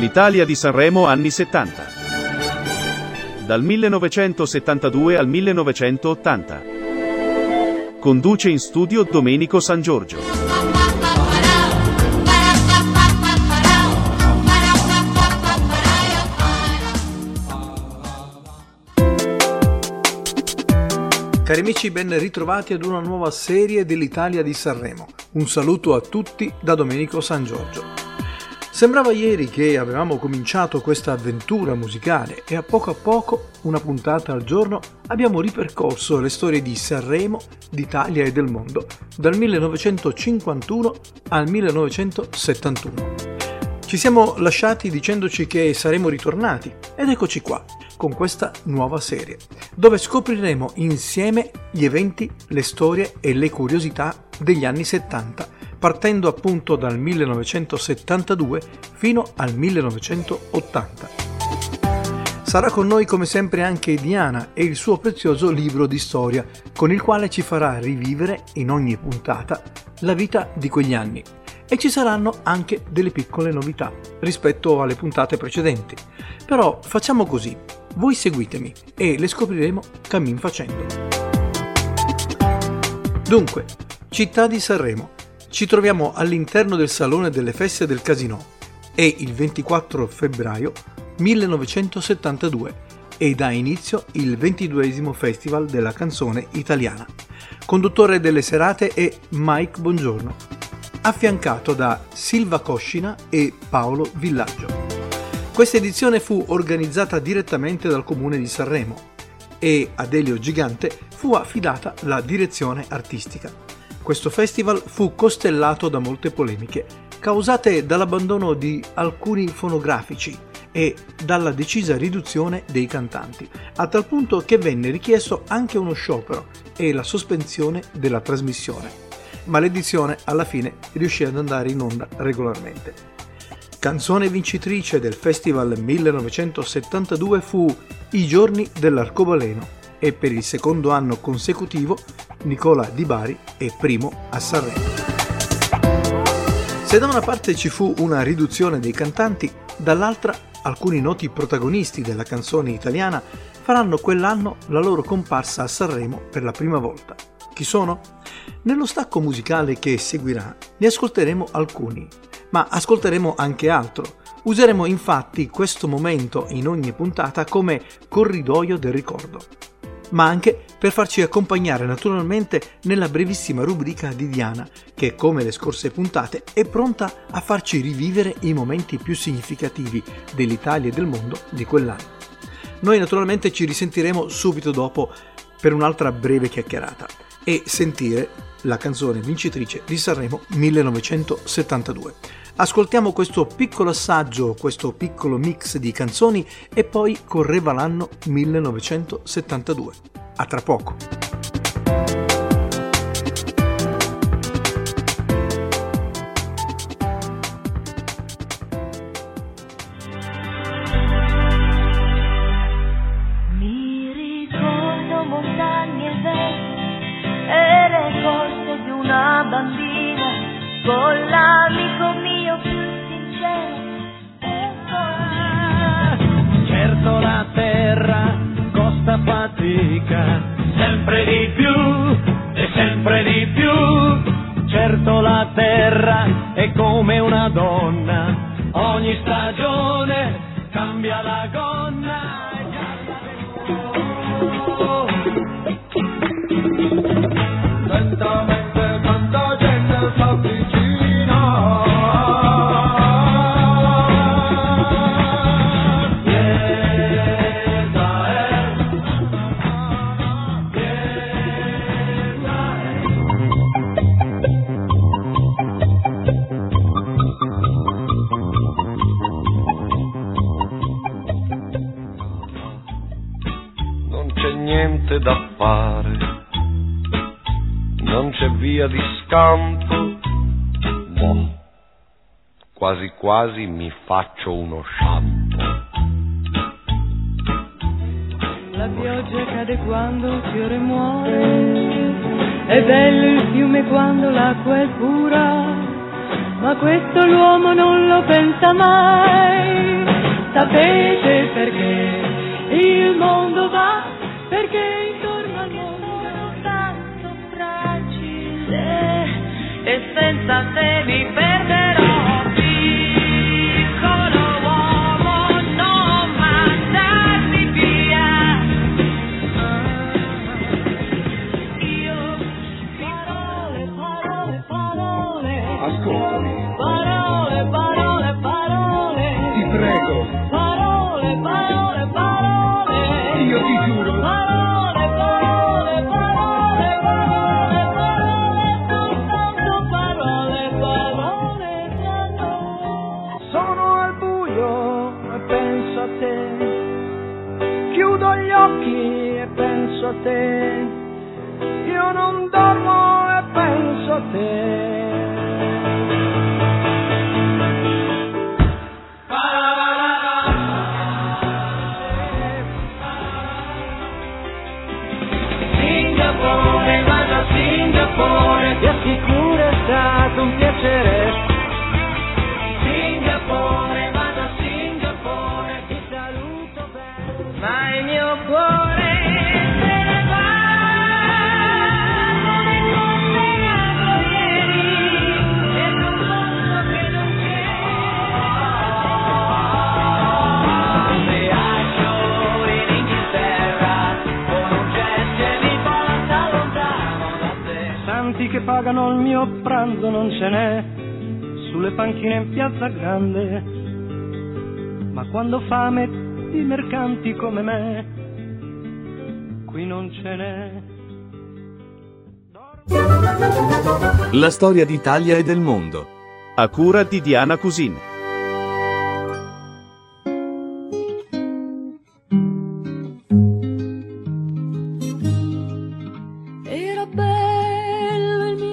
L'Italia di Sanremo anni 70. Dal 1972 al 1980. Conduce in studio Domenico San Giorgio. Cari amici, ben ritrovati ad una nuova serie dell'Italia di Sanremo. Un saluto a tutti da Domenico San Giorgio. Sembrava ieri che avevamo cominciato questa avventura musicale e a poco a poco, una puntata al giorno, abbiamo ripercorso le storie di Sanremo, d'Italia e del mondo, dal 1951 al 1971. Ci siamo lasciati dicendoci che saremmo ritornati ed eccoci qua con questa nuova serie, dove scopriremo insieme gli eventi, le storie e le curiosità degli anni 70, partendo appunto dal 1972 fino al 1980. Sarà con noi come sempre anche Diana e il suo prezioso libro di storia, con il quale ci farà rivivere in ogni puntata la vita di quegli anni. E ci saranno anche delle piccole novità rispetto alle puntate precedenti. Però facciamo così, voi seguitemi e le scopriremo cammin facendo. Dunque, città di Sanremo. Ci troviamo all'interno del Salone delle Feste del Casino. È il 24 febbraio 1972 e dà inizio il 22 Festival della canzone italiana. Conduttore delle serate è Mike Bongiorno, affiancato da Silva Coscina e Paolo Villaggio. Questa edizione fu organizzata direttamente dal comune di Sanremo e ad Elio Gigante fu affidata la direzione artistica. Questo festival fu costellato da molte polemiche, causate dall'abbandono di alcuni fonografici e dalla decisa riduzione dei cantanti, a tal punto che venne richiesto anche uno sciopero e la sospensione della trasmissione. Ma l'edizione alla fine riuscì ad andare in onda regolarmente. Canzone vincitrice del Festival 1972 fu I giorni dell'arcobaleno e per il secondo anno consecutivo Nicola Di Bari è primo a Sanremo. Se da una parte ci fu una riduzione dei cantanti, dall'altra alcuni noti protagonisti della canzone italiana faranno quell'anno la loro comparsa a Sanremo per la prima volta. Chi sono? Nello stacco musicale che seguirà ne ascolteremo alcuni, ma ascolteremo anche altro. Useremo infatti questo momento in ogni puntata come corridoio del ricordo, ma anche per farci accompagnare naturalmente nella brevissima rubrica di Diana, che come le scorse puntate è pronta a farci rivivere i momenti più significativi dell'Italia e del mondo di quell'anno. Noi naturalmente ci risentiremo subito dopo per un'altra breve chiacchierata e sentire la canzone vincitrice di Sanremo 1972. Ascoltiamo questo piccolo assaggio, questo piccolo mix di canzoni e poi correva l'anno 1972. A tra poco. più. Certo la terra è come una donna, ogni stagione quasi mi faccio uno shampoo. La pioggia cade quando il fiore muore, è bello il fiume quando l'acqua è pura, ma questo l'uomo non lo pensa mai. Sapete perché intorno al mondo tanto fragile e senza te mi perderò. Mio pranzo non ce n'è sulle panchine in piazza grande, ma quando fame di mercanti come me, qui non ce n'è. La storia d'Italia e del mondo. A cura di Diana Cusin.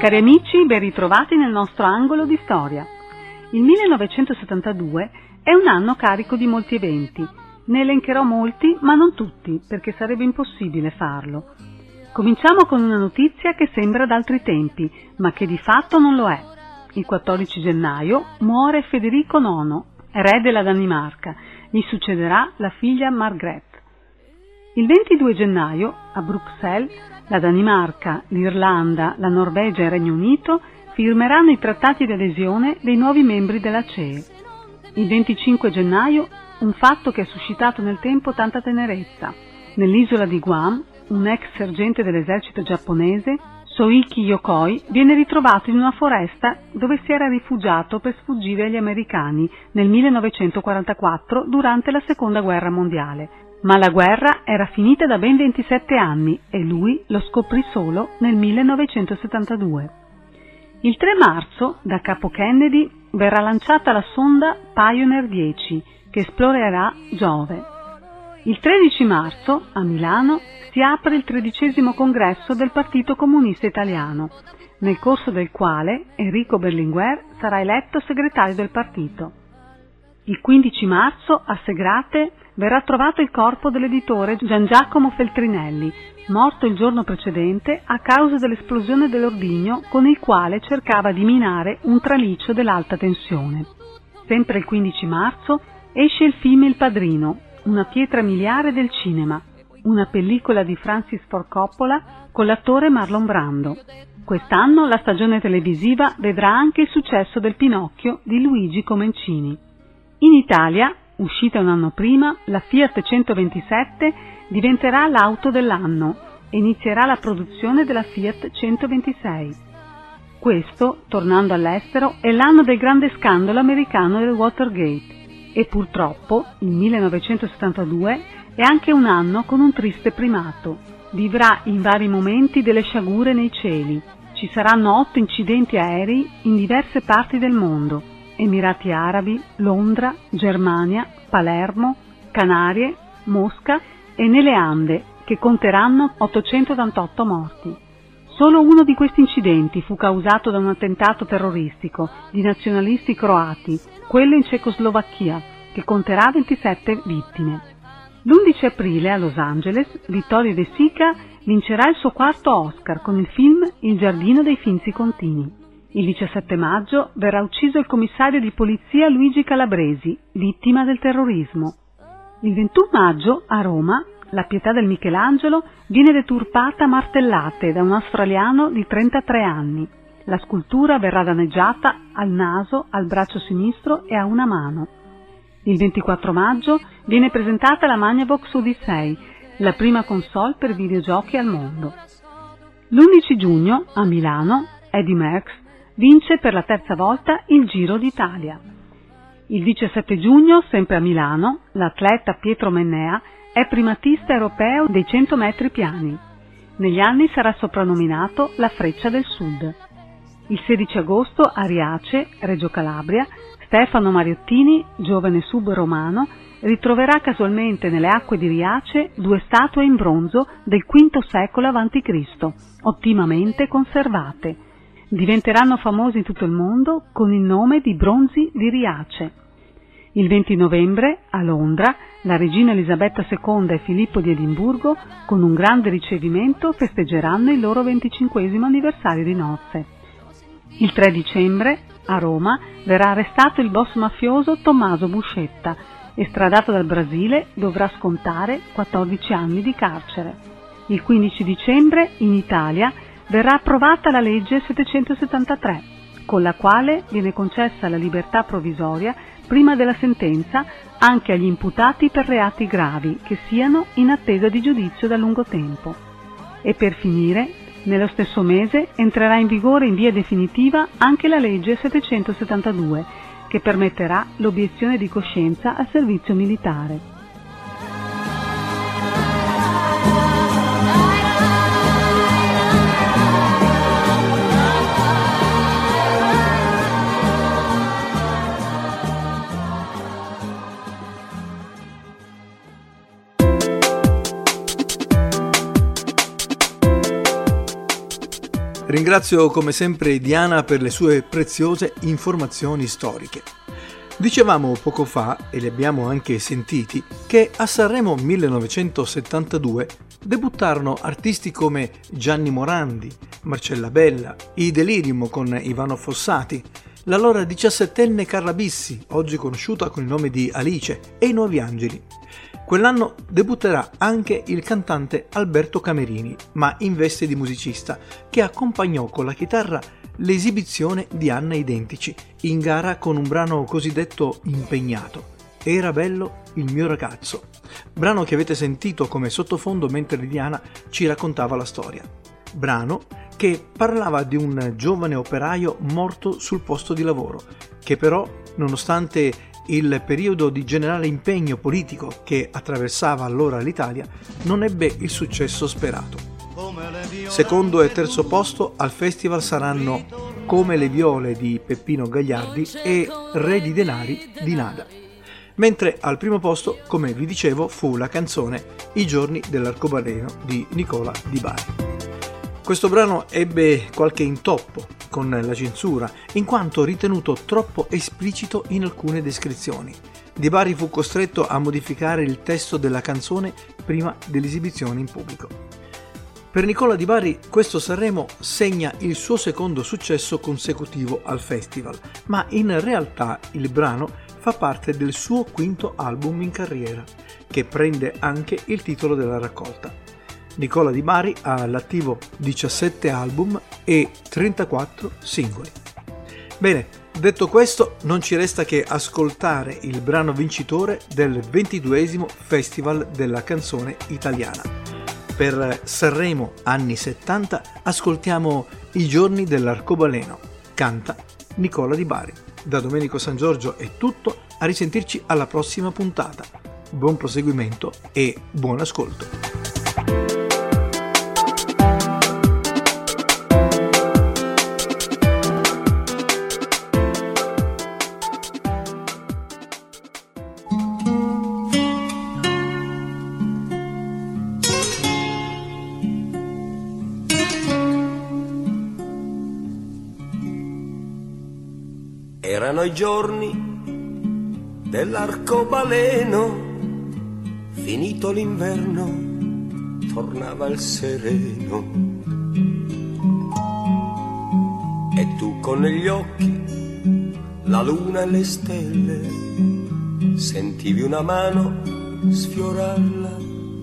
Cari amici, ben ritrovati nel nostro angolo di storia. Il 1972 è un anno carico di molti eventi. Ne elencherò molti, ma non tutti, perché sarebbe impossibile farlo. Cominciamo con una notizia che sembra d'altri tempi, ma che di fatto non lo è. Il 14 gennaio muore Federico IX, re della Danimarca. Gli succederà la figlia Margrethe. Il 22 gennaio, a Bruxelles, la Danimarca, l'Irlanda, la Norvegia e il Regno Unito firmeranno i trattati di adesione dei nuovi membri della CE. Il 25 gennaio, un fatto che ha suscitato nel tempo tanta tenerezza. Nell'isola di Guam, un ex sergente dell'esercito giapponese, Soiki Yokoi, viene ritrovato in una foresta dove si era rifugiato per sfuggire agli americani nel 1944 durante la Seconda Guerra Mondiale. Ma la guerra era finita da ben 27 anni e lui lo scoprì solo nel 1972. Il 3 marzo, da Capo Kennedy, verrà lanciata la sonda Pioneer 10 che esplorerà Giove. Il 13 marzo, a Milano, si apre il tredicesimo congresso del Partito Comunista Italiano, nel corso del quale Enrico Berlinguer sarà eletto segretario del partito. Il 15 marzo, a Segrate, verrà trovato il corpo dell'editore Gian Giacomo Feltrinelli, morto il giorno precedente a causa dell'esplosione dell'ordigno con il quale cercava di minare un traliccio dell'alta tensione. Sempre il 15 marzo esce il film Il Padrino, una pietra miliare del cinema, una pellicola di Francis Ford Coppola con l'attore Marlon Brando. Quest'anno la stagione televisiva vedrà anche il successo del Pinocchio di Luigi Comencini. In Italia, uscita un anno prima, la Fiat 127 diventerà l'auto dell'anno e inizierà la produzione della Fiat 126. Questo, tornando all'estero, è l'anno del grande scandalo americano del Watergate e purtroppo il 1972 è anche un anno con un triste primato. Vivrà in vari momenti delle sciagure nei cieli. Ci saranno otto incidenti aerei in diverse parti del mondo. Emirati Arabi, Londra, Germania, Palermo, Canarie, Mosca e nelle Ande, che conteranno 888 morti. Solo uno di questi incidenti fu causato da un attentato terroristico di nazionalisti croati, quello in Cecoslovacchia, che conterà 27 vittime. L'11 aprile a Los Angeles, Vittorio De Sica vincerà il suo quarto Oscar con il film Il giardino dei finzi contini. Il 17 maggio verrà ucciso il commissario di polizia Luigi Calabresi, vittima del terrorismo. Il 21 maggio, a Roma, la pietà del Michelangelo viene deturpata a martellate da un australiano di 33 anni. La scultura verrà danneggiata al naso, al braccio sinistro e a una mano. Il 24 maggio viene presentata la Magnavox Odyssey, la prima console per videogiochi al mondo. L'11 giugno, a Milano, Eddie Merckx vince per la terza volta il Giro d'Italia. Il 17 giugno, sempre a Milano, l'atleta Pietro Mennea è primatista europeo dei 100 metri piani. Negli anni sarà soprannominato la Freccia del Sud. Il 16 agosto a Riace, Reggio Calabria, Stefano Mariottini, giovane sub-romano, ritroverà casualmente nelle acque di Riace due statue in bronzo del V secolo a.C., ottimamente conservate. Diventeranno famosi in tutto il mondo con il nome di bronzi di Riace. Il 20 novembre, a Londra, la regina Elisabetta II e Filippo di Edimburgo, con un grande ricevimento, festeggeranno il loro 25 anniversario di nozze. Il 3 dicembre, a Roma, verrà arrestato il boss mafioso Tommaso Buscetta, estradato dal Brasile, dovrà scontare 14 anni di carcere. Il 15 dicembre, in Italia, verrà approvata la legge 773, con la quale viene concessa la libertà provvisoria prima della sentenza anche agli imputati per reati gravi che siano in attesa di giudizio da lungo tempo. E per finire, nello stesso mese entrerà in vigore in via definitiva anche la legge 772, che permetterà l'obiezione di coscienza al servizio militare. Ringrazio come sempre Diana per le sue preziose informazioni storiche. Dicevamo poco fa, e li abbiamo anche sentiti, che a Sanremo 1972 debuttarono artisti come Gianni Morandi, Marcella Bella, i Delirium con Ivano Fossati, l'allora diciassettenne Carla Bissi, oggi conosciuta con il nome di Alice, e i Nuovi Angeli. Quell'anno debutterà anche il cantante Alberto Camerini, ma in veste di musicista, che accompagnò con la chitarra l'esibizione di Anna Identici, in gara con un brano cosiddetto impegnato. Era bello il mio ragazzo, brano che avete sentito come sottofondo mentre Diana ci raccontava la storia. Brano che parlava di un giovane operaio morto sul posto di lavoro, che però, nonostante il periodo di generale impegno politico che attraversava allora l'Italia non ebbe il successo sperato. Secondo e terzo posto al festival saranno Come le viole di Peppino Gagliardi e Re di denari di Nada. Mentre al primo posto, come vi dicevo, fu la canzone I giorni dell'arcobaleno di Nicola Di Bari. Questo brano ebbe qualche intoppo con la censura, in quanto ritenuto troppo esplicito in alcune descrizioni. Di Bari fu costretto a modificare il testo della canzone prima dell'esibizione in pubblico. Per Nicola Di Bari questo Sanremo segna il suo secondo successo consecutivo al festival, ma in realtà il brano fa parte del suo quinto album in carriera, che prende anche il titolo della raccolta. Nicola Di Bari ha all'attivo 17 album e 34 singoli. Bene, detto questo, non ci resta che ascoltare il brano vincitore del 22 Festival della canzone italiana. Per Sanremo anni 70 ascoltiamo I giorni dell'arcobaleno. Canta Nicola Di Bari. Da Domenico San Giorgio è tutto, a risentirci alla prossima puntata. Buon proseguimento e buon ascolto. Erano i giorni dell'arcobaleno, finito l'inverno, tornava il sereno. e tu con negli occhi la luna e le stelle, sentivi una mano sfiorare la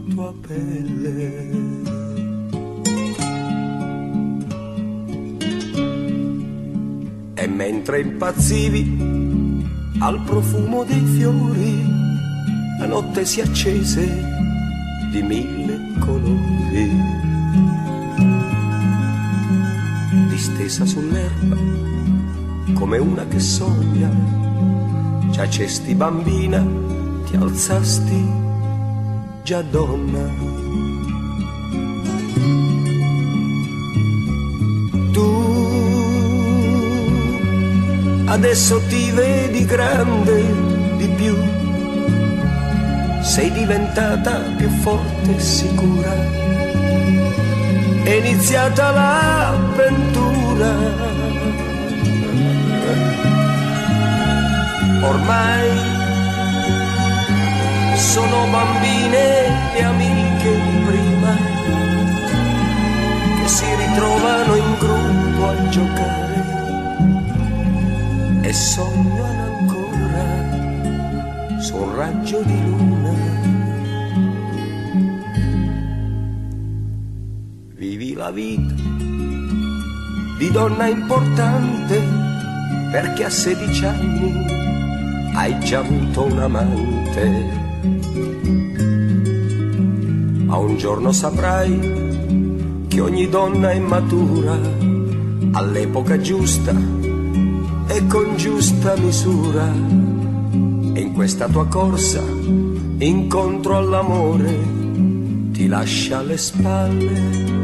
tua pelle. E mentre impazzivi al profumo dei fiori, la notte si accese di mille colori. Distesa sull'erba come una che sogna, giacesti bambina, ti alzasti già donna. Adesso ti vedi grande di più, sei diventata più forte e sicura, è iniziata l'avventura. Ormai sono bambine e amiche di prima che si ritrovano in gruppo a giocare e sognano ancora su un raggio di luna. Vivi la vita di donna importante perché a 16 anni hai già avuto un amante. Ma un giorno saprai che ogni donna è matura all'epoca giusta e con giusta misura. In questa tua corsa incontro all'amore ti lascia alle spalle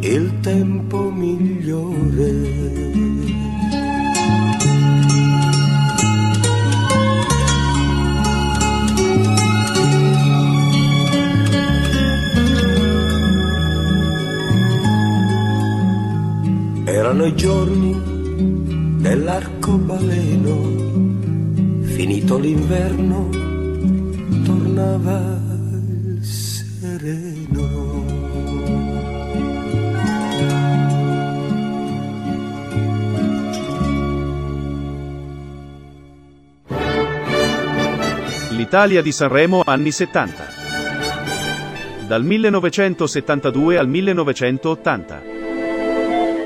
il tempo migliore. Erano i giorni dell'arcobaleno, finito l'inverno, tornava il sereno. L'Italia di Sanremo anni 70. Dal 1972 al 1980.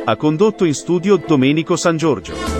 Ha condotto in studio Domenico San Giorgio.